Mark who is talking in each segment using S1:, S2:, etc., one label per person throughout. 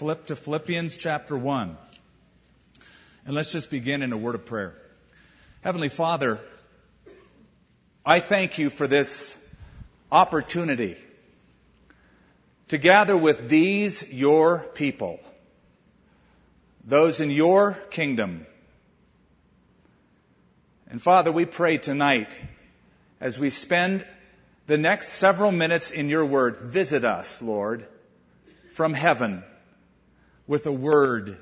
S1: flip to Philippians chapter 1. And let's just begin in a word of prayer. Heavenly Father, I thank you for this opportunity to gather with these, your people, those in your kingdom. And Father, we pray tonight as we spend the next several minutes in your word, visit us, Lord, from heaven with a word,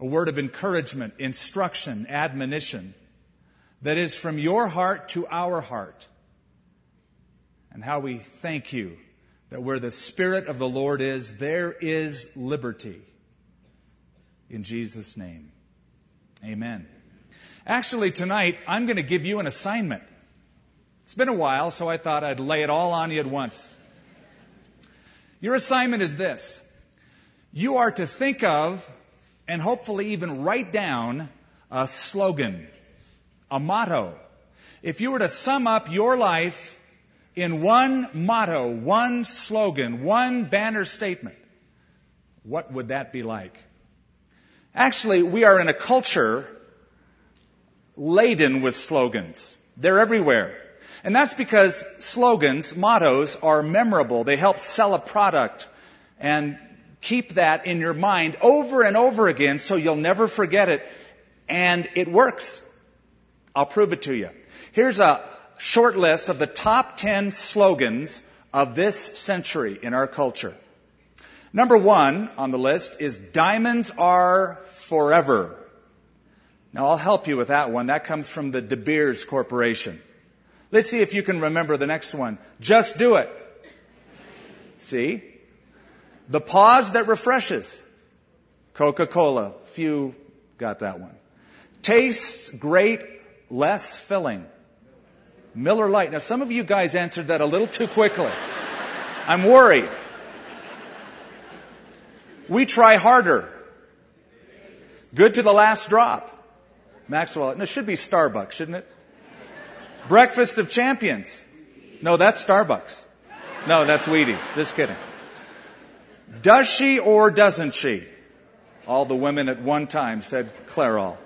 S1: a word of encouragement, instruction, admonition that is from your heart to our heart. And how we thank you that where the Spirit of the Lord is, there is liberty. In Jesus' name. Amen. Actually, tonight, I'm going to give you an assignment. It's been a while, so I thought I'd lay it all on you at once. Your assignment is this. You are to think of and hopefully even write down a slogan, a motto. If you were to sum up your life in one motto, one slogan, one banner statement, what would that be like? Actually, we are in a culture laden with slogans. They're everywhere. And that's because slogans, mottos are memorable. They help sell a product and keep that in your mind over and over again so you'll never forget it. And it works. I'll prove it to you. Here's a short list of the top 10 slogans of this century in our culture. Number one on the list is diamonds are forever. Now I'll help you with that one. That comes from the De Beers Corporation. Let's see if you can remember the next one. Just do it. See? The pause that refreshes. Coca-Cola. Few got that one. Tastes great, less filling. Miller Lite. Now, some of you guys answered that a little too quickly. I'm worried. We try harder. Good to the last drop. Maxwell. And it should be Starbucks, shouldn't it? Breakfast of champions. No, that's Starbucks. No, that's Wheaties. Just kidding. Does she or doesn't she? All the women at one time said Clairol.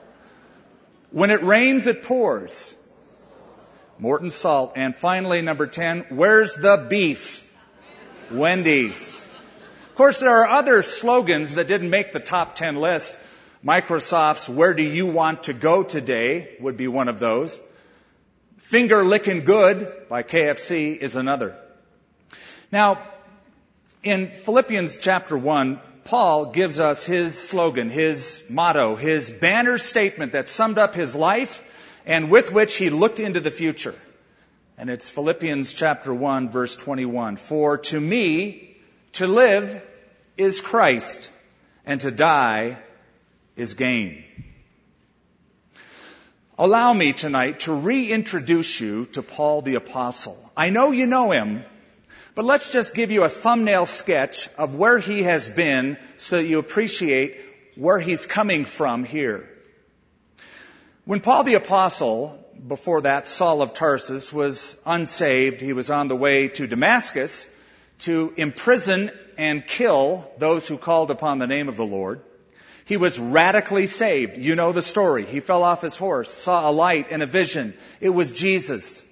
S1: When it rains, it pours. Morton Salt. And finally, number 10, where's the beef? Wendy's. Of course, there are other slogans that didn't make the top 10 list. Microsoft's Where Do You Want to Go Today would be one of those. Finger Licking Good by KFC is another. Now, in Philippians chapter 1, Paul gives us his slogan, his motto, his banner statement that summed up his life and with which he looked into the future. And it's Philippians chapter 1 verse 21. For to me, to live is Christ, and to die is gain. Allow me tonight to reintroduce you to Paul the Apostle. I know you know him, but let's just give you a thumbnail sketch of where he has been so that you appreciate where he's coming from here. When Paul the Apostle, before that Saul of Tarsus, was unsaved, he was on the way to Damascus to imprison and kill those who called upon the name of the Lord. He was radically saved. You know the story. He fell off his horse, saw a light and a vision. It was Jesus.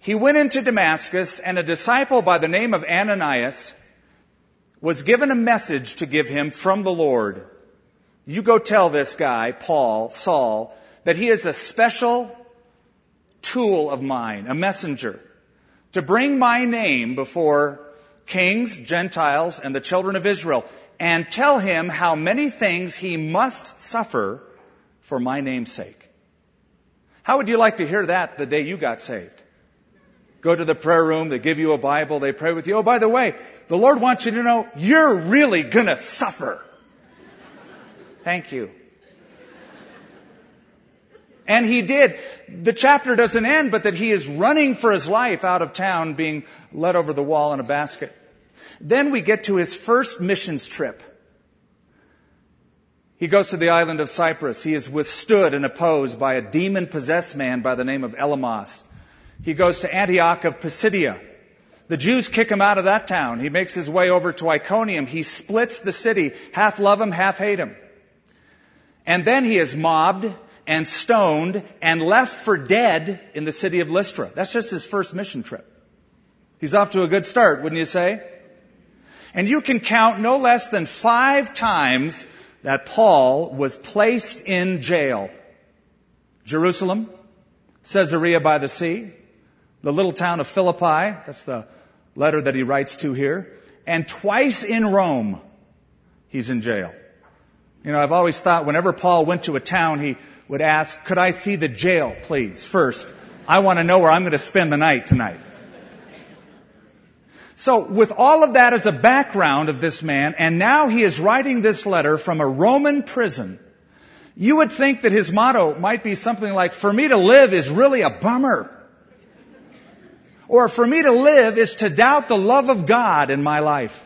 S1: He went into Damascus and a disciple by the name of Ananias was given a message to give him from the Lord. You go tell this guy, Paul, Saul, that he is a special tool of mine, a messenger, to bring my name before kings, Gentiles, and the children of Israel and tell him how many things he must suffer for my name's sake. How would you like to hear that the day you got saved? Go to the prayer room, they give you a Bible, they pray with you. Oh, by the way, the Lord wants you to know you're really gonna suffer. Thank you. And he did. The chapter doesn't end, but that he is running for his life out of town, being led over the wall in a basket. Then we get to his first missions trip. He goes to the island of Cyprus. He is withstood and opposed by a demon possessed man by the name of Elymas. He goes to Antioch of Pisidia. The Jews kick him out of that town. He makes his way over to Iconium. He splits the city. Half love him, half hate him. And then he is mobbed and stoned and left for dead in the city of Lystra. That's just his first mission trip. He's off to a good start, wouldn't you say? And you can count no less than five times that Paul was placed in jail. Jerusalem, Caesarea by the sea, the little town of Philippi, that's the letter that he writes to here, and twice in Rome, he's in jail. You know, I've always thought whenever Paul went to a town, he would ask, could I see the jail, please, first? I want to know where I'm going to spend the night tonight. So with all of that as a background of this man, and now he is writing this letter from a Roman prison, you would think that his motto might be something like, for me to live is really a bummer. Or for me to live is to doubt the love of God in my life.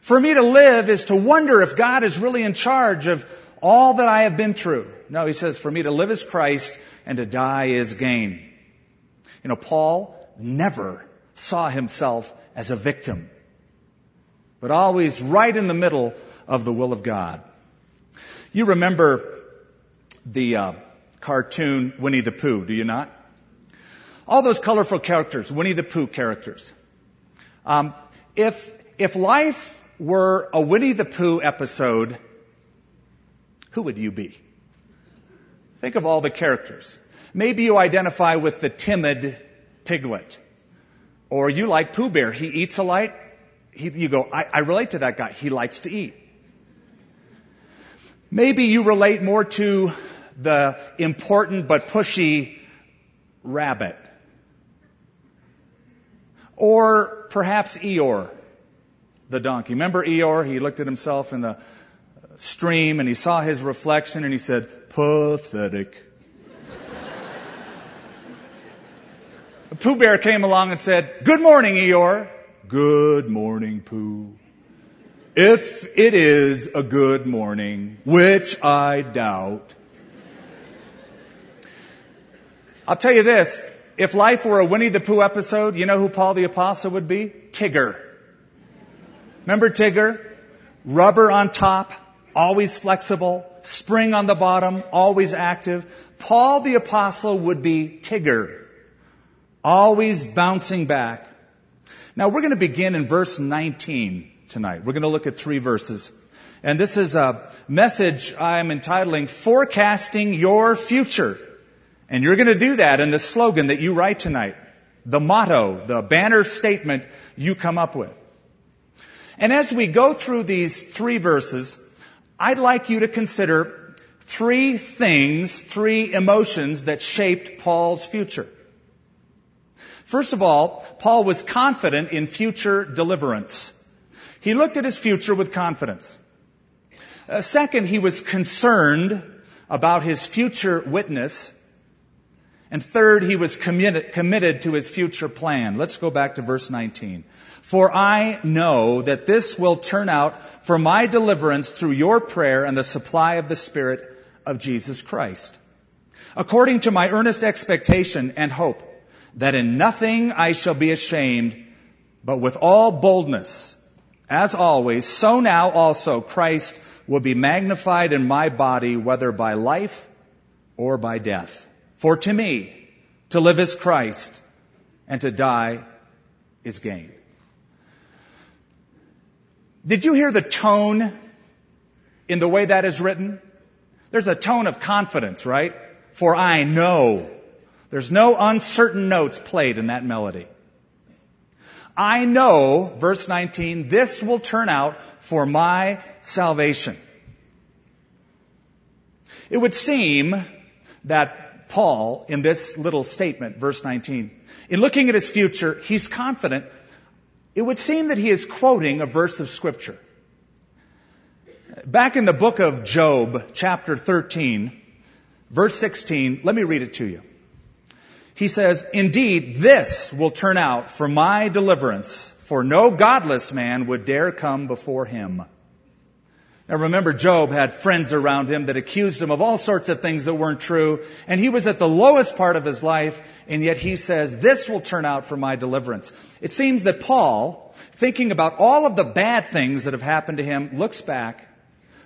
S1: For me to live is to wonder if God is really in charge of all that I have been through. No, he says, for me to live is Christ and to die is gain. You know, Paul never saw himself as a victim, but always right in the middle of the will of God. You remember the uh, cartoon Winnie the Pooh, do you not? All those colorful characters, Winnie the Pooh characters. Um, if if life were a Winnie the Pooh episode, who would you be? Think of all the characters. Maybe you identify with the timid piglet. Or you like Pooh Bear. He eats a lot. You go, I, I relate to that guy. He likes to eat. Maybe you relate more to the important but pushy rabbit. Or perhaps Eeyore, the donkey. Remember Eeyore? He looked at himself in the stream and he saw his reflection and he said, pathetic. Pooh Bear came along and said, Good morning, Eeyore. Good morning, Pooh. If it is a good morning, which I doubt. I'll tell you this, if life were a Winnie the Pooh episode, you know who Paul the Apostle would be? Tigger. Remember Tigger? Rubber on top, always flexible, spring on the bottom, always active. Paul the Apostle would be Tigger always bouncing back. Now we're going to begin in verse 19 tonight. We're going to look at three verses. And this is a message I'm entitling Forecasting Your Future. And you're going to do that in the slogan that you write tonight. The motto, the banner statement you come up with. And as we go through these three verses, I'd like you to consider three things, three emotions that shaped Paul's future. First of all, Paul was confident in future deliverance. He looked at his future with confidence. Uh, second, he was concerned about his future witness. And third, he was committed, committed to his future plan. Let's go back to verse 19. For I know that this will turn out for my deliverance through your prayer and the supply of the Spirit of Jesus Christ. According to my earnest expectation and hope that in nothing I shall be ashamed, but with all boldness, as always, so now also Christ will be magnified in my body, whether by life or by death. For to me, to live is Christ, and to die is gain. Did you hear the tone in the way that is written? There's a tone of confidence, right? For I know there's no uncertain notes played in that melody. I know, verse 19, this will turn out for my salvation. It would seem that Paul, in this little statement, verse 19, in looking at his future, he's confident. It would seem that he is quoting a verse of scripture. Back in the book of Job, chapter 13, verse 16, let me read it to you. He says, Indeed, this will turn out for my deliverance, for no godless man would dare come before him. Now remember, Job had friends around him that accused him of all sorts of things that weren't true, and he was at the lowest part of his life, and yet he says, this will turn out for my deliverance. It seems that Paul, thinking about all of the bad things that have happened to him, looks back,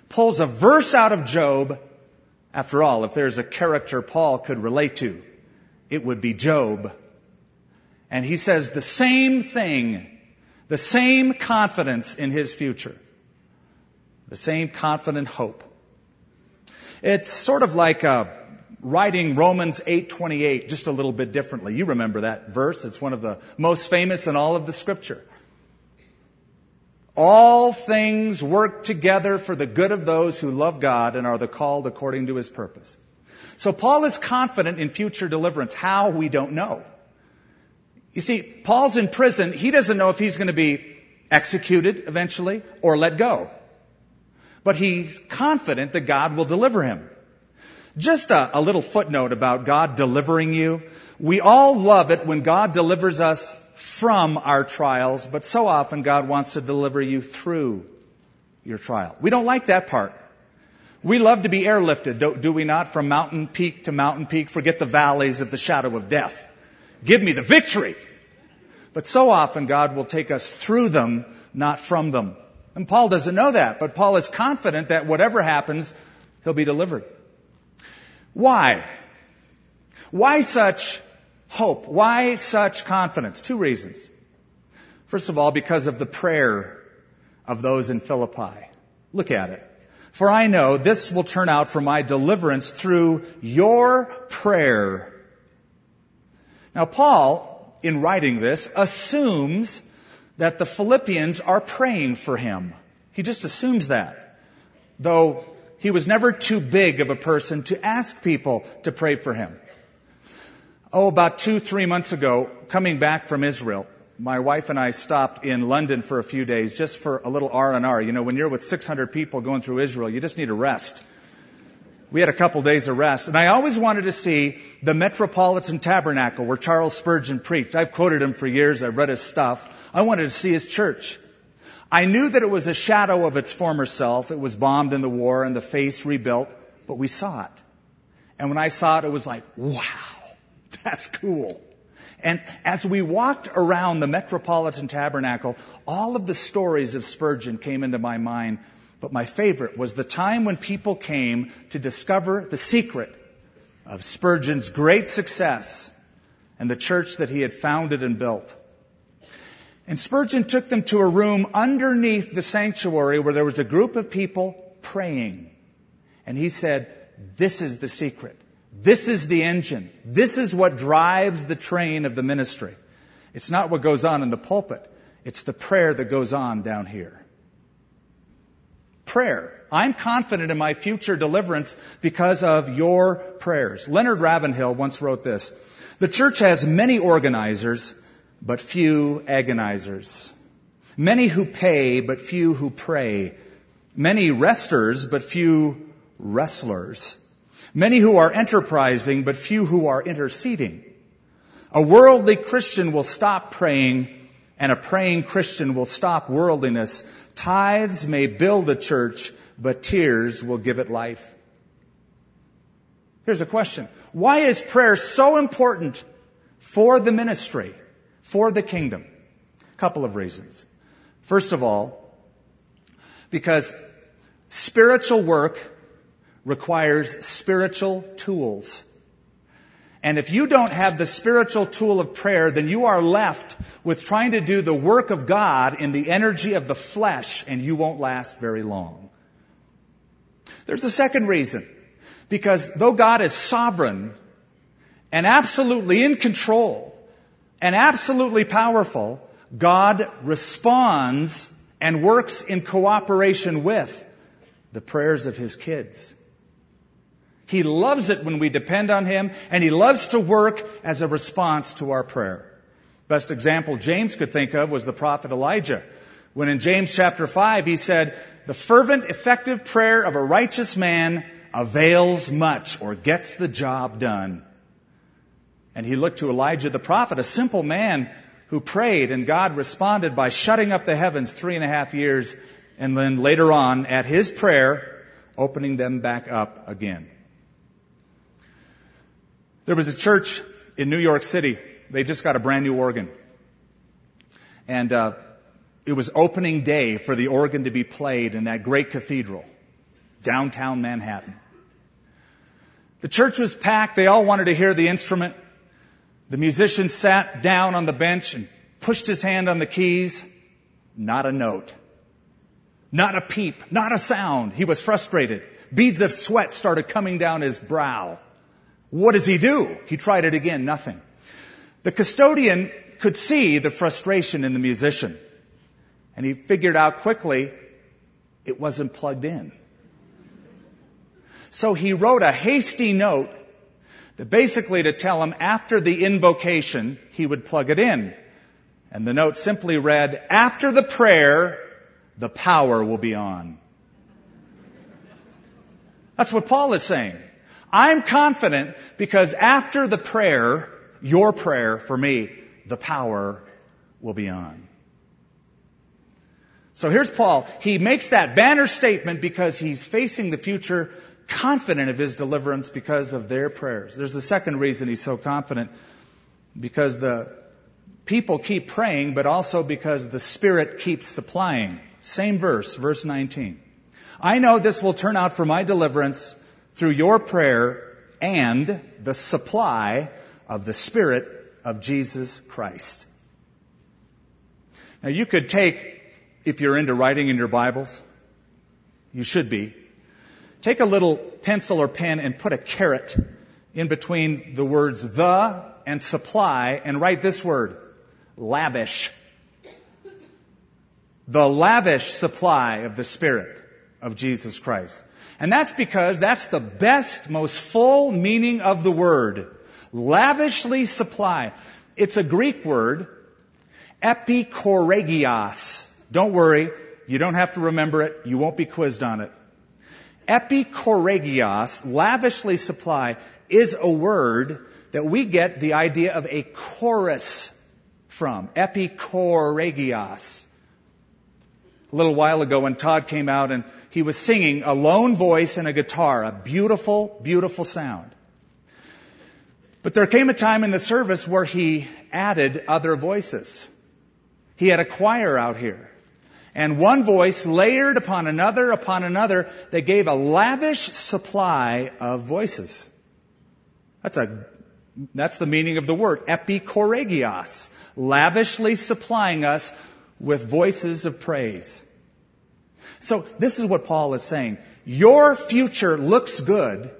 S1: pulls a verse out of Job. After all, if there's a character Paul could relate to, it would be Job. And he says the same thing, the same confidence in his future the same confident hope. It's sort of like uh, writing Romans 8:28 just a little bit differently. You remember that verse? It's one of the most famous in all of the scripture. All things work together for the good of those who love God and are the called according to his purpose. So Paul is confident in future deliverance. How we don't know. You see, Paul's in prison. He doesn't know if he's going to be executed eventually or let go but he's confident that God will deliver him. Just a, a, little footnote about God delivering you. We all love it when God delivers us from our trials, but so often God wants to deliver you through your trial. We don't like that part. We love to be airlifted, do, do we not, from mountain peak to mountain peak? Forget the valleys of the shadow of death. Give me the victory. But so often God will take us through them, not from them. And Paul doesn't know that, but Paul is confident that whatever happens, he'll be delivered. Why? Why such hope? Why such confidence? Two reasons. First of all, because of the prayer of those in Philippi. Look at it. For I know this will turn out for my deliverance through your prayer. Now Paul, in writing this, assumes that the Philippians are praying for him. He just assumes that. Though he was never too big of a person to ask people to pray for him. Oh, about two, three months ago, coming back from Israel, my wife and I stopped in London for a few days just for a little R&R. You know, when you're with 600 people going through Israel, you just need a rest. We had a couple days of rest, and I always wanted to see the Metropolitan Tabernacle where Charles Spurgeon preached. I've quoted him for years. I've read his stuff. I wanted to see his church. I knew that it was a shadow of its former self. It was bombed in the war and the face rebuilt, but we saw it. And when I saw it, it was like, wow, that's cool. And as we walked around the Metropolitan Tabernacle, all of the stories of Spurgeon came into my mind but my favorite was the time when people came to discover the secret of Spurgeon's great success and the church that he had founded and built. And Spurgeon took them to a room underneath the sanctuary where there was a group of people praying. And he said, this is the secret. This is the engine. This is what drives the train of the ministry. It's not what goes on in the pulpit. It's the prayer that goes on down here prayer. I'm confident in my future deliverance because of your prayers. Leonard Ravenhill once wrote this. The church has many organizers, but few agonizers. Many who pay, but few who pray. Many resters, but few wrestlers. Many who are enterprising, but few who are interceding. A worldly Christian will stop praying and a praying Christian will stop worldliness. Tithes may build a church, but tears will give it life. Here's a question. Why is prayer so important for the ministry, for the kingdom? A couple of reasons. First of all, because spiritual work requires spiritual tools. And if you don't have the spiritual tool of prayer, then you are left with trying to do the work of God in the energy of the flesh, and you won't last very long. There's a second reason. Because though God is sovereign and absolutely in control and absolutely powerful, God responds and works in cooperation with the prayers of His kids. He loves it when we depend on Him, and He loves to work as a response to our prayer. Best example James could think of was the prophet Elijah. When in James chapter 5 he said, the fervent, effective prayer of a righteous man avails much or gets the job done. And he looked to Elijah the prophet, a simple man who prayed and God responded by shutting up the heavens three and a half years and then later on, at his prayer, opening them back up again. There was a church in New York City. They just got a brand new organ. And uh, it was opening day for the organ to be played in that great cathedral, downtown Manhattan. The church was packed. They all wanted to hear the instrument. The musician sat down on the bench and pushed his hand on the keys. Not a note. Not a peep. Not a sound. He was frustrated. Beads of sweat started coming down his brow. What does he do? He tried it again. Nothing. The custodian could see the frustration in the musician. And he figured out quickly it wasn't plugged in. So he wrote a hasty note that basically to tell him after the invocation, he would plug it in. And the note simply read, after the prayer, the power will be on. That's what Paul is saying. I'm confident because after the prayer, your prayer for me, the power will be on. So here's Paul. He makes that banner statement because he's facing the future confident of his deliverance because of their prayers. There's a second reason he's so confident because the people keep praying, but also because the Spirit keeps supplying. Same verse, verse 19. I know this will turn out for my deliverance through your prayer and the supply of the Spirit of Jesus Christ. Now you could take, if you're into writing in your Bibles, you should be, take a little pencil or pen and put a caret in between the words the and supply and write this word, lavish. The lavish supply of the Spirit of Jesus Christ. And that's because that's the best, most full meaning of the word. Lavishly supply. It's a Greek word, epikoregios. Don't worry, you don't have to remember it. You won't be quizzed on it. Epikoregios, lavishly supply, is a word that we get the idea of a chorus from. Epikoregios. A little while ago when Todd came out and he was singing a lone voice and a guitar, a beautiful, beautiful sound. But there came a time in the service where he added other voices. He had a choir out here. And one voice layered upon another upon another that gave a lavish supply of voices. That's a, that's the meaning of the word, epikoregios. Lavishly supplying us with voices of praise. So this is what Paul is saying. Your future looks good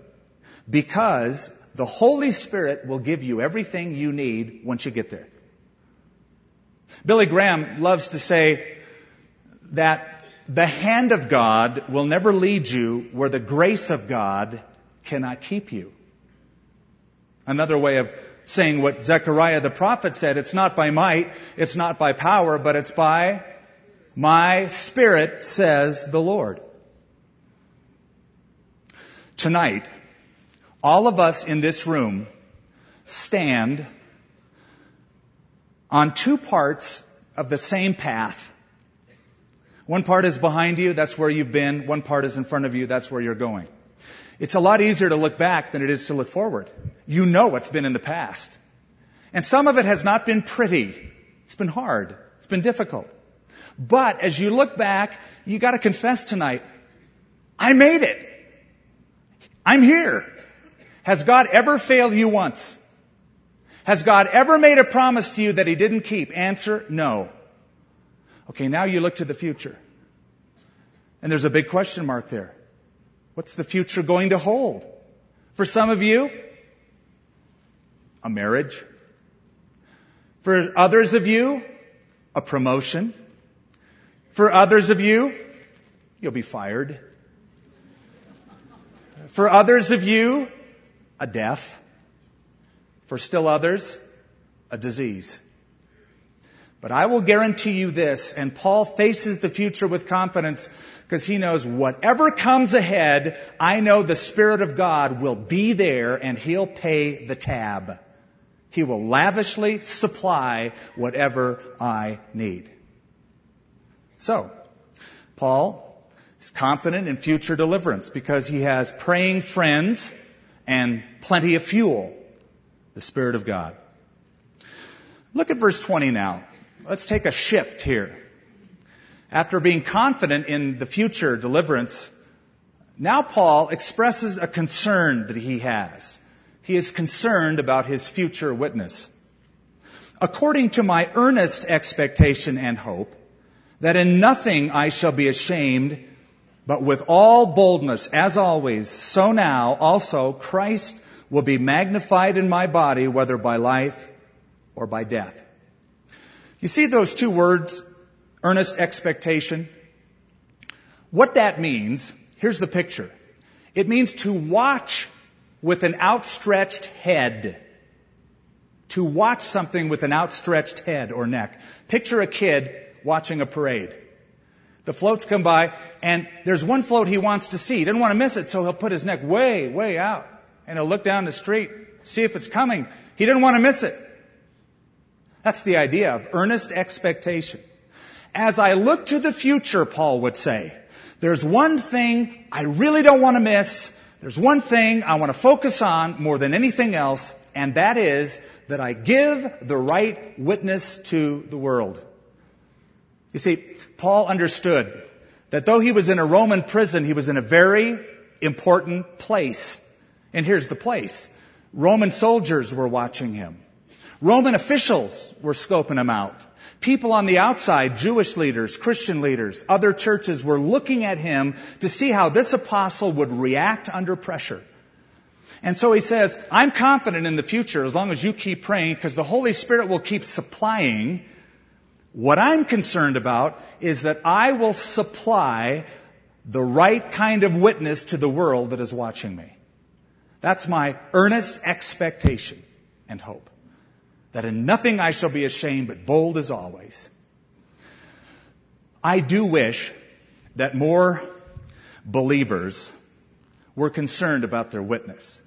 S1: because the Holy Spirit will give you everything you need once you get there. Billy Graham loves to say that the hand of God will never lead you where the grace of God cannot keep you. Another way of saying what Zechariah the prophet said, it's not by might, it's not by power, but it's by my spirit, says the Lord. Tonight, all of us in this room stand on two parts of the same path. One part is behind you, that's where you've been. One part is in front of you, that's where you're going. It's a lot easier to look back than it is to look forward. You know what's been in the past. And some of it has not been pretty. It's been hard. It's been difficult. But as you look back, you gotta confess tonight, I made it. I'm here. Has God ever failed you once? Has God ever made a promise to you that He didn't keep? Answer, no. Okay, now you look to the future. And there's a big question mark there. What's the future going to hold? For some of you, a marriage. For others of you, a promotion. For others of you, you'll be fired. For others of you, a death. For still others, a disease. But I will guarantee you this, and Paul faces the future with confidence because he knows whatever comes ahead, I know the Spirit of God will be there and he'll pay the tab. He will lavishly supply whatever I need. So, Paul is confident in future deliverance because he has praying friends and plenty of fuel, the Spirit of God. Look at verse 20 now. Let's take a shift here. After being confident in the future deliverance, now Paul expresses a concern that he has. He is concerned about his future witness. According to my earnest expectation and hope, that in nothing I shall be ashamed, but with all boldness, as always, so now also Christ will be magnified in my body, whether by life or by death. You see those two words, earnest expectation? What that means, here's the picture. It means to watch with an outstretched head. To watch something with an outstretched head or neck. Picture a kid watching a parade. The floats come by, and there's one float he wants to see. He doesn't want to miss it, so he'll put his neck way, way out. And he'll look down the street, see if it's coming. He didn't want to miss it. That's the idea of earnest expectation. As I look to the future, Paul would say, there's one thing I really don't want to miss. There's one thing I want to focus on more than anything else, and that is that I give the right witness to the world. You see, Paul understood that though he was in a Roman prison, he was in a very important place. And here's the place. Roman soldiers were watching him. Roman officials were scoping him out. People on the outside, Jewish leaders, Christian leaders, other churches were looking at him to see how this apostle would react under pressure. And so he says, I'm confident in the future as long as you keep praying because the Holy Spirit will keep supplying what I'm concerned about is that I will supply the right kind of witness to the world that is watching me. That's my earnest expectation and hope. That in nothing I shall be ashamed, but bold as always. I do wish that more believers were concerned about their witness.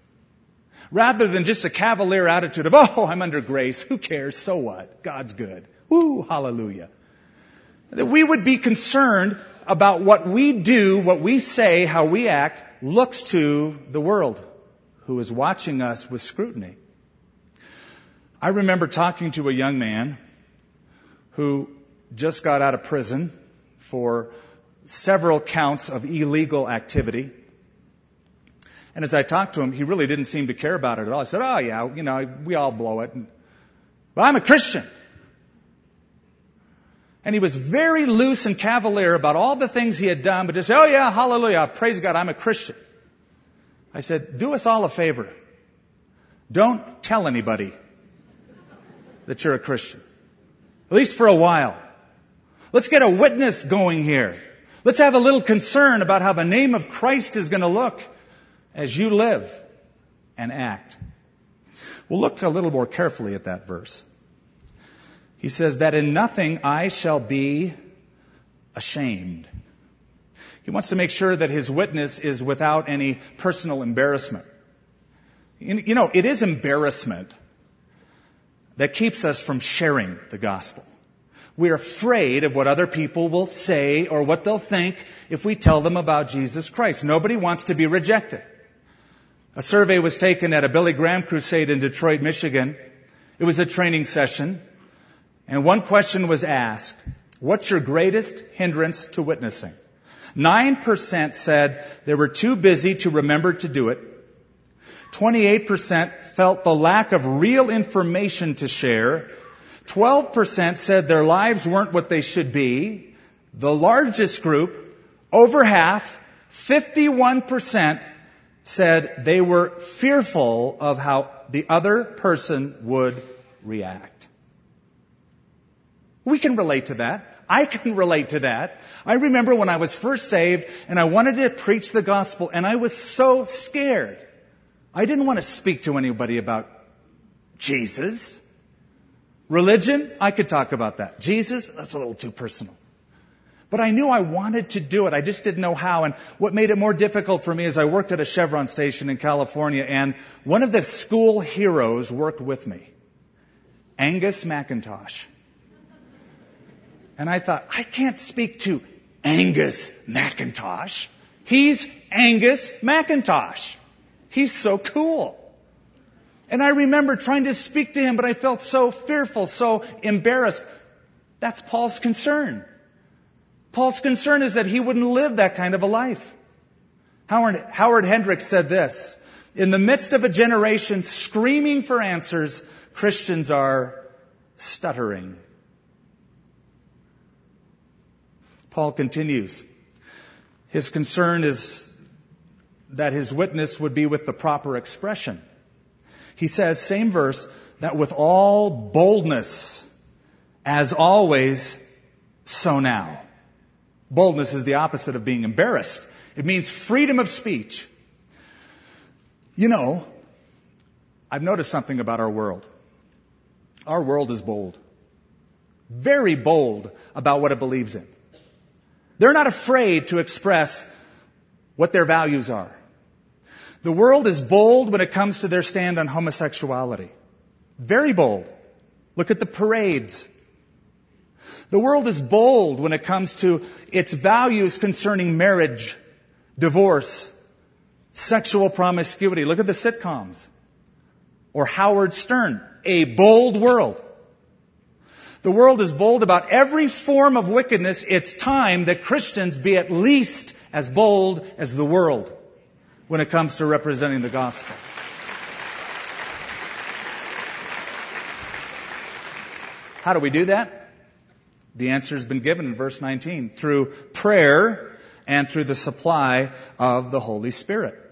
S1: Rather than just a cavalier attitude of, oh, I'm under grace, who cares, so what, God's good. Woo, hallelujah. That we would be concerned about what we do, what we say, how we act, looks to the world who is watching us with scrutiny. I remember talking to a young man who just got out of prison for several counts of illegal activity. And as I talked to him, he really didn't seem to care about it at all. I said, Oh yeah, you know, we all blow it. But I'm a Christian. And he was very loose and cavalier about all the things he had done, but just oh yeah, hallelujah, praise God, I'm a Christian. I said, do us all a favor. Don't tell anybody that you're a Christian. At least for a while. Let's get a witness going here. Let's have a little concern about how the name of Christ is going to look as you live and act. We'll look a little more carefully at that verse. He says that in nothing I shall be ashamed. He wants to make sure that his witness is without any personal embarrassment. You know, it is embarrassment that keeps us from sharing the gospel. We're afraid of what other people will say or what they'll think if we tell them about Jesus Christ. Nobody wants to be rejected. A survey was taken at a Billy Graham crusade in Detroit, Michigan. It was a training session. And one question was asked, what's your greatest hindrance to witnessing? 9% said they were too busy to remember to do it. 28% felt the lack of real information to share. 12% said their lives weren't what they should be. The largest group, over half, 51% said they were fearful of how the other person would react. We can relate to that. I can relate to that. I remember when I was first saved and I wanted to preach the gospel and I was so scared. I didn't want to speak to anybody about Jesus. Religion, I could talk about that. Jesus, that's a little too personal. But I knew I wanted to do it. I just didn't know how. And what made it more difficult for me is I worked at a Chevron station in California and one of the school heroes worked with me. Angus McIntosh. And I thought, I can't speak to Angus McIntosh. He's Angus McIntosh. He's so cool. And I remember trying to speak to him, but I felt so fearful, so embarrassed. That's Paul's concern. Paul's concern is that he wouldn't live that kind of a life. Howard, Howard Hendricks said this In the midst of a generation screaming for answers, Christians are stuttering. Paul continues. His concern is that his witness would be with the proper expression. He says, same verse, that with all boldness, as always, so now. Boldness is the opposite of being embarrassed. It means freedom of speech. You know, I've noticed something about our world. Our world is bold. Very bold about what it believes in. They're not afraid to express what their values are. The world is bold when it comes to their stand on homosexuality. Very bold. Look at the parades. The world is bold when it comes to its values concerning marriage, divorce, sexual promiscuity. Look at the sitcoms. Or Howard Stern. A bold world. The world is bold about every form of wickedness. It's time that Christians be at least as bold as the world when it comes to representing the gospel. How do we do that? The answer has been given in verse 19 through prayer and through the supply of the Holy Spirit.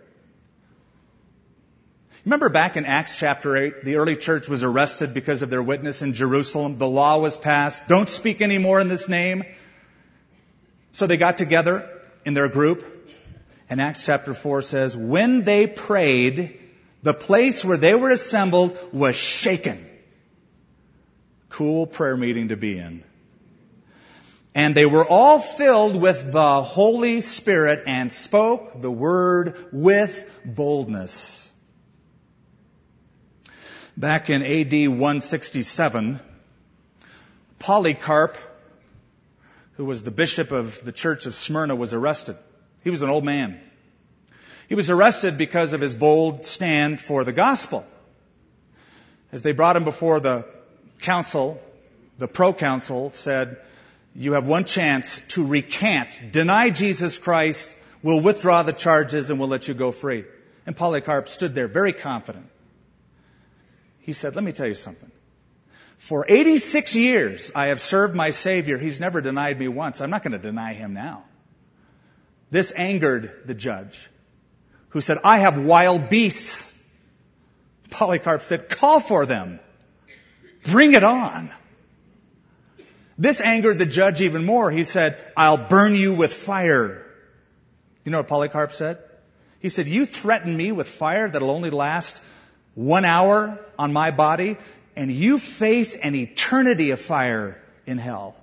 S1: Remember back in Acts chapter 8, the early church was arrested because of their witness in Jerusalem. The law was passed. Don't speak anymore in this name. So they got together in their group and Acts chapter 4 says, when they prayed, the place where they were assembled was shaken. Cool prayer meeting to be in. And they were all filled with the Holy Spirit and spoke the word with boldness. Back in AD 167, Polycarp, who was the bishop of the church of Smyrna, was arrested. He was an old man. He was arrested because of his bold stand for the gospel. As they brought him before the council, the proconsul said, you have one chance to recant, deny Jesus Christ, we'll withdraw the charges and we'll let you go free. And Polycarp stood there very confident. He said, let me tell you something. For 86 years I have served my Savior. He's never denied me once. I'm not going to deny him now. This angered the judge, who said, I have wild beasts. Polycarp said, call for them. Bring it on. This angered the judge even more. He said, I'll burn you with fire. You know what Polycarp said? He said, you threaten me with fire that'll only last one hour on my body, and you face an eternity of fire in hell.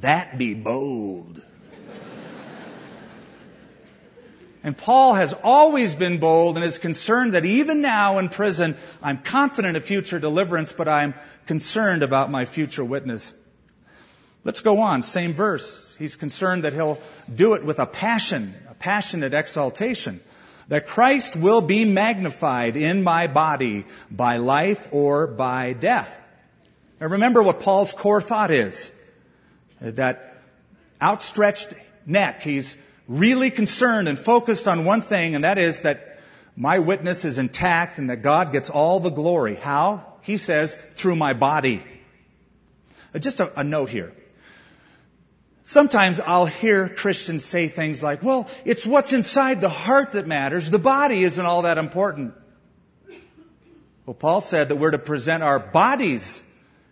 S1: That be bold. And Paul has always been bold and is concerned that even now in prison, I'm confident of future deliverance, but I'm concerned about my future witness. Let's go on. Same verse. He's concerned that he'll do it with a passion, a passionate exaltation. That Christ will be magnified in my body by life or by death. Now remember what Paul's core thought is. That outstretched neck. He's really concerned and focused on one thing, and that is that my witness is intact and that God gets all the glory. How? He says, through my body. Just a, a note here. Sometimes I'll hear Christians say things like, well, it's what's inside the heart that matters. The body isn't all that important. Well, Paul said that we're to present our bodies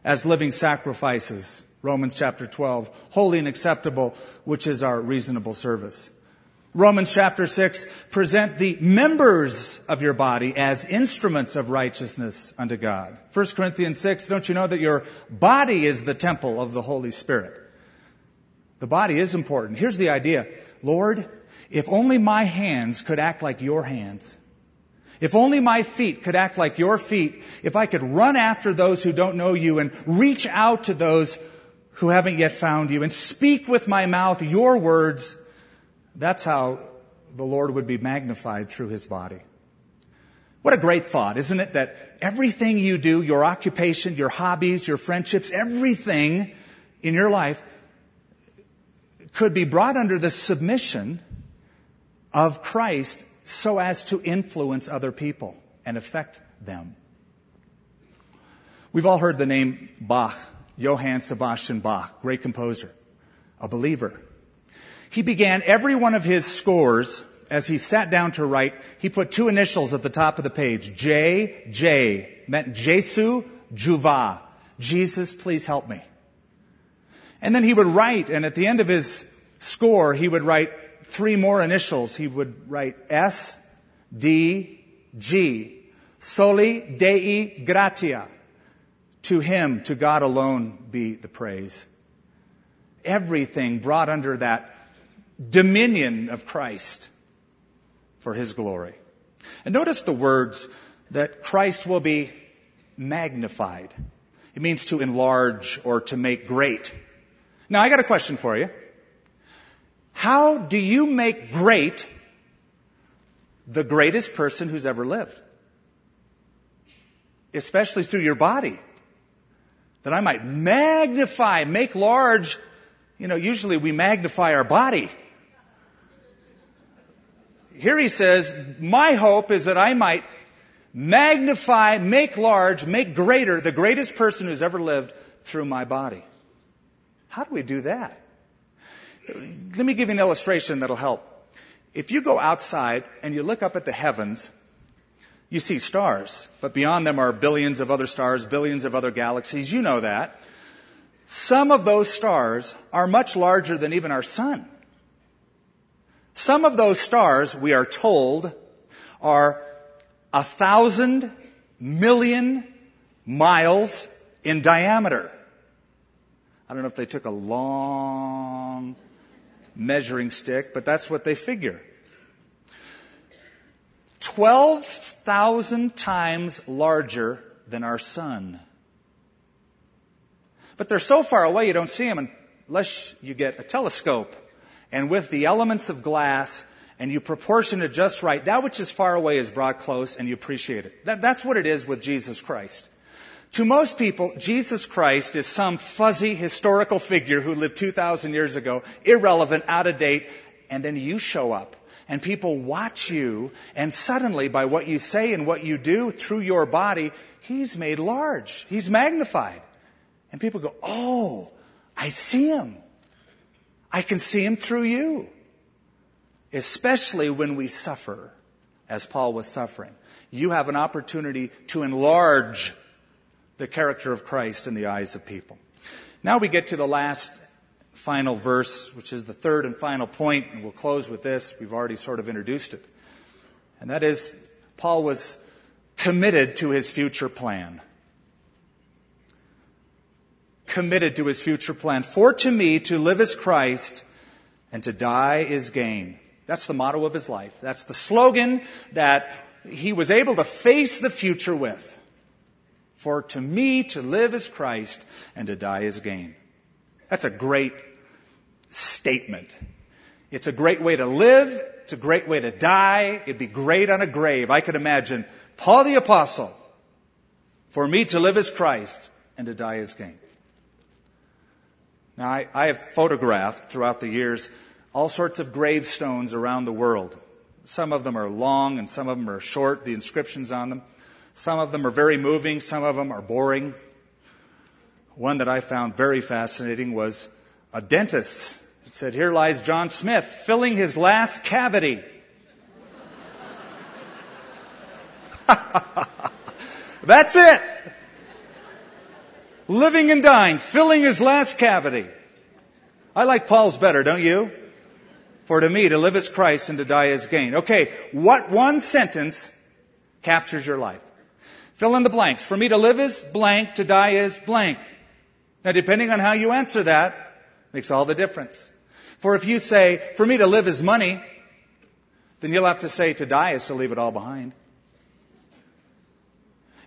S1: as living sacrifices. Romans chapter 12, holy and acceptable, which is our reasonable service. Romans chapter 6, present the members of your body as instruments of righteousness unto God. 1 Corinthians 6, don't you know that your body is the temple of the Holy Spirit? The body is important. Here's the idea. Lord, if only my hands could act like your hands. If only my feet could act like your feet. If I could run after those who don't know you and reach out to those who haven't yet found you, and speak with my mouth your words. That's how the Lord would be magnified through his body. What a great thought, isn't it? That everything you do, your occupation, your hobbies, your friendships, everything in your life could be brought under the submission of Christ so as to influence other people and affect them. We've all heard the name Bach, Johann Sebastian Bach, great composer, a believer. He began every one of his scores as he sat down to write, he put two initials at the top of the page. J, J, meant Jesu Juva. Jesus, please help me. And then he would write, and at the end of his score, he would write three more initials. He would write S, D, G. Soli Dei Gratia. To him, to God alone be the praise. Everything brought under that dominion of Christ for his glory. And notice the words that Christ will be magnified. It means to enlarge or to make great. Now I got a question for you. How do you make great the greatest person who's ever lived? Especially through your body. That I might magnify, make large. You know, usually we magnify our body. Here he says, my hope is that I might magnify, make large, make greater the greatest person who's ever lived through my body. How do we do that? Let me give you an illustration that'll help. If you go outside and you look up at the heavens, you see stars, but beyond them are billions of other stars, billions of other galaxies. You know that. Some of those stars are much larger than even our sun. Some of those stars, we are told, are a thousand million miles in diameter. I don't know if they took a long measuring stick, but that's what they figure. 12,000 times larger than our sun. But they're so far away you don't see them unless you get a telescope and with the elements of glass and you proportion it just right, that which is far away is brought close and you appreciate it. That, that's what it is with Jesus Christ. To most people, Jesus Christ is some fuzzy historical figure who lived 2,000 years ago, irrelevant, out of date, and then you show up and people watch you and suddenly by what you say and what you do through your body, he's made large. He's magnified. And people go, oh, I see him. I can see him through you. Especially when we suffer, as Paul was suffering. You have an opportunity to enlarge the character of Christ in the eyes of people. Now we get to the last final verse, which is the third and final point, and we'll close with this. We've already sort of introduced it. And that is, Paul was committed to his future plan committed to his future plan. For to me, to live is Christ and to die is gain. That's the motto of his life. That's the slogan that he was able to face the future with. For to me, to live is Christ and to die is gain. That's a great statement. It's a great way to live. It's a great way to die. It'd be great on a grave. I could imagine Paul the apostle. For me to live is Christ and to die is gain. Now, I, I have photographed throughout the years all sorts of gravestones around the world. Some of them are long and some of them are short, the inscriptions on them. Some of them are very moving, some of them are boring. One that I found very fascinating was a dentist. It said, Here lies John Smith filling his last cavity. That's it living and dying, filling his last cavity. I like Paul's better, don't you? For to me, to live is Christ and to die is gain. Okay, what one sentence captures your life? Fill in the blanks. For me to live is blank, to die is blank. Now, depending on how you answer that, makes all the difference. For if you say, for me to live is money, then you'll have to say to die is to leave it all behind.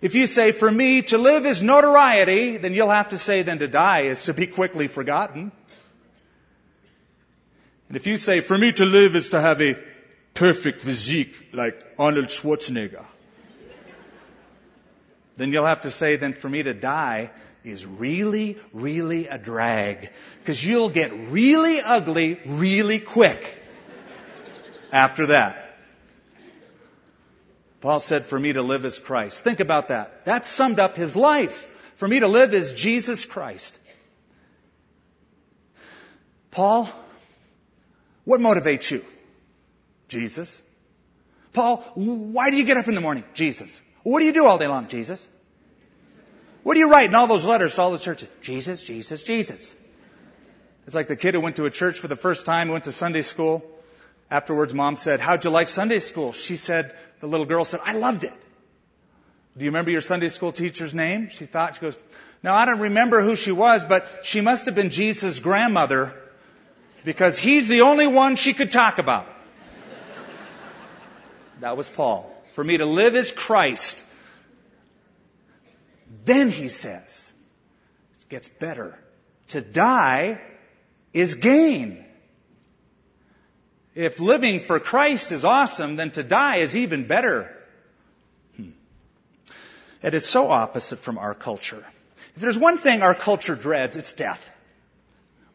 S1: If you say, for me to live is notoriety, then you'll have to say, then to die is to be quickly forgotten. And if you say, for me to live is to have a perfect physique like Arnold Schwarzenegger, then you'll have to say, then for me to die is really, really a drag. Because you'll get really ugly really quick after that. Paul said, for me to live is Christ. Think about that. That summed up his life. For me to live is Jesus Christ. Paul, what motivates you? Jesus. Paul, why do you get up in the morning? Jesus. What do you do all day long? Jesus. What do you write in all those letters to all the churches? Jesus, Jesus, Jesus. It's like the kid who went to a church for the first time, went to Sunday school. Afterwards, mom said, how'd you like Sunday school? She said, the little girl said, I loved it. Do you remember your Sunday school teacher's name? She thought, she goes, now I don't remember who she was, but she must have been Jesus' grandmother because he's the only one she could talk about. That was Paul. For me to live is Christ. Then he says, it gets better. To die is gain. If living for Christ is awesome, then to die is even better. Hmm. It is so opposite from our culture. If there's one thing our culture dreads, it's death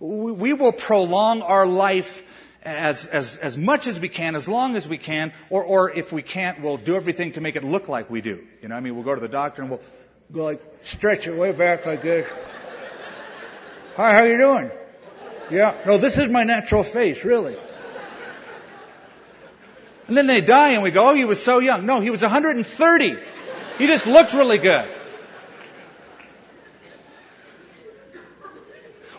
S1: we will prolong our life as, as, as much as we can, as long as we can, or, or if we can't, we'll do everything to make it look like we do. You know, I mean, we'll go to the doctor and we'll go like, stretch it way back like this. Hi, how you doing? Yeah, no, this is my natural face, really. And then they die and we go, oh, he was so young. No, he was 130. He just looked really good.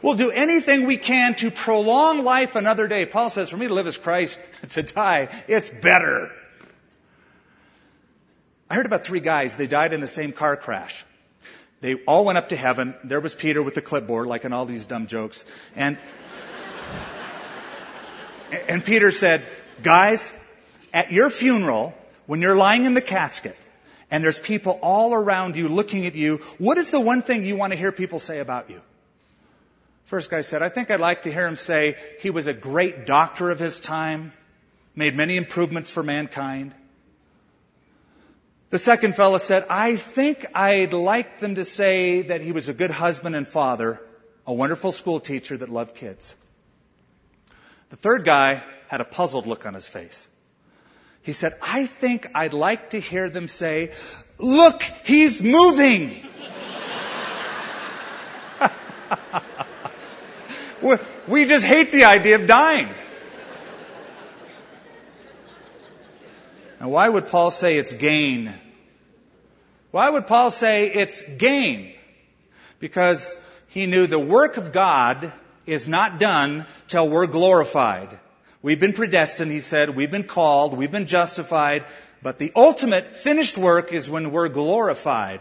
S1: We'll do anything we can to prolong life another day. Paul says, for me to live is Christ, to die, it's better. I heard about three guys. They died in the same car crash. They all went up to heaven. There was Peter with the clipboard, like in all these dumb jokes. And, and Peter said, guys, at your funeral, when you're lying in the casket, and there's people all around you looking at you, what is the one thing you want to hear people say about you? First guy said, I think I'd like to hear him say he was a great doctor of his time, made many improvements for mankind. The second fellow said, I think I'd like them to say that he was a good husband and father, a wonderful school teacher that loved kids. The third guy had a puzzled look on his face. He said, I think I'd like to hear them say, look, he's moving. We just hate the idea of dying. And why would Paul say it's gain? Why would Paul say it's gain? Because he knew the work of God is not done till we're glorified. We've been predestined, he said. We've been called. We've been justified. But the ultimate finished work is when we're glorified.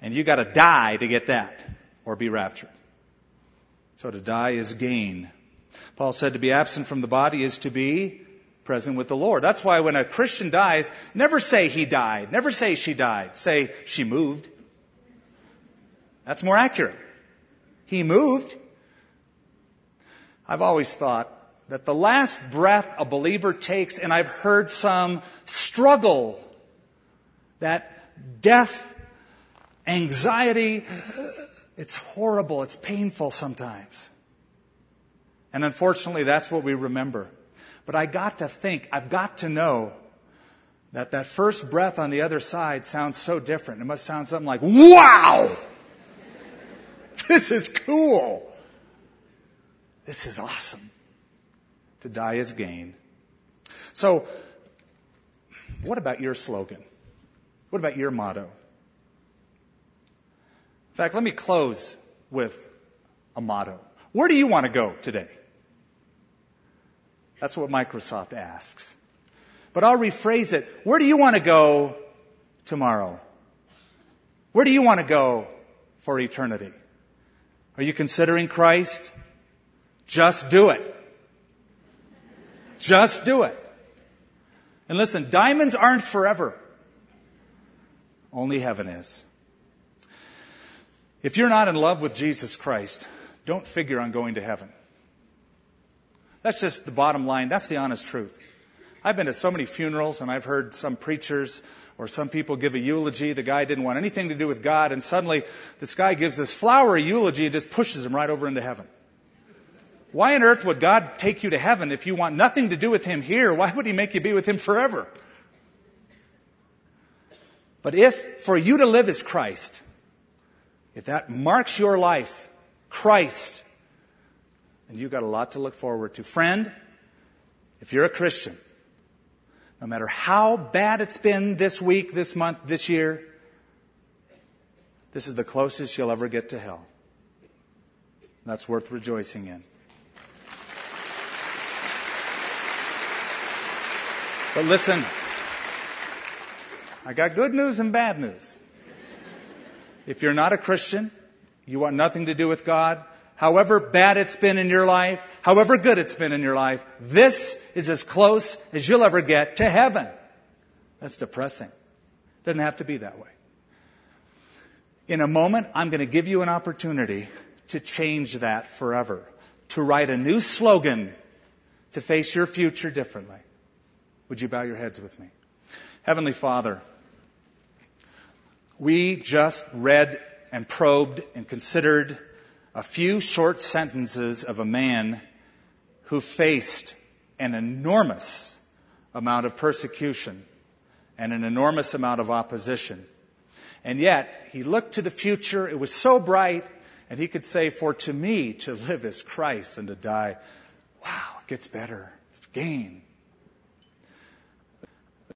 S1: And you gotta die to get that. Or be raptured. So to die is gain. Paul said to be absent from the body is to be present with the Lord. That's why when a Christian dies, never say he died. Never say she died. Say she moved. That's more accurate. He moved. I've always thought that the last breath a believer takes, and I've heard some struggle, that death, anxiety, it's horrible. It's painful sometimes. And unfortunately, that's what we remember. But I got to think, I've got to know that that first breath on the other side sounds so different. It must sound something like, wow! This is cool. This is awesome. To die is gain. So, what about your slogan? What about your motto? In fact, let me close with a motto. Where do you want to go today? That's what Microsoft asks. But I'll rephrase it. Where do you want to go tomorrow? Where do you want to go for eternity? Are you considering Christ? Just do it. Just do it. And listen, diamonds aren't forever. Only heaven is. If you're not in love with Jesus Christ, don't figure on going to heaven. That's just the bottom line. That's the honest truth. I've been to so many funerals and I've heard some preachers or some people give a eulogy. The guy didn't want anything to do with God and suddenly this guy gives this flowery eulogy and just pushes him right over into heaven. Why on earth would God take you to heaven if you want nothing to do with Him here? Why would He make you be with Him forever? But if for you to live as Christ, if that marks your life, Christ, then you've got a lot to look forward to. Friend, if you're a Christian, no matter how bad it's been this week, this month, this year, this is the closest you'll ever get to hell. That's worth rejoicing in. But listen, I got good news and bad news. If you're not a Christian, you want nothing to do with God, however bad it's been in your life, however good it's been in your life, this is as close as you'll ever get to heaven. That's depressing. Doesn't have to be that way. In a moment, I'm going to give you an opportunity to change that forever, to write a new slogan to face your future differently. Would you bow your heads with me? Heavenly Father, we just read and probed and considered a few short sentences of a man who faced an enormous amount of persecution and an enormous amount of opposition. And yet, he looked to the future. It was so bright. And he could say, For to me, to live is Christ and to die, wow, it gets better. It's gain.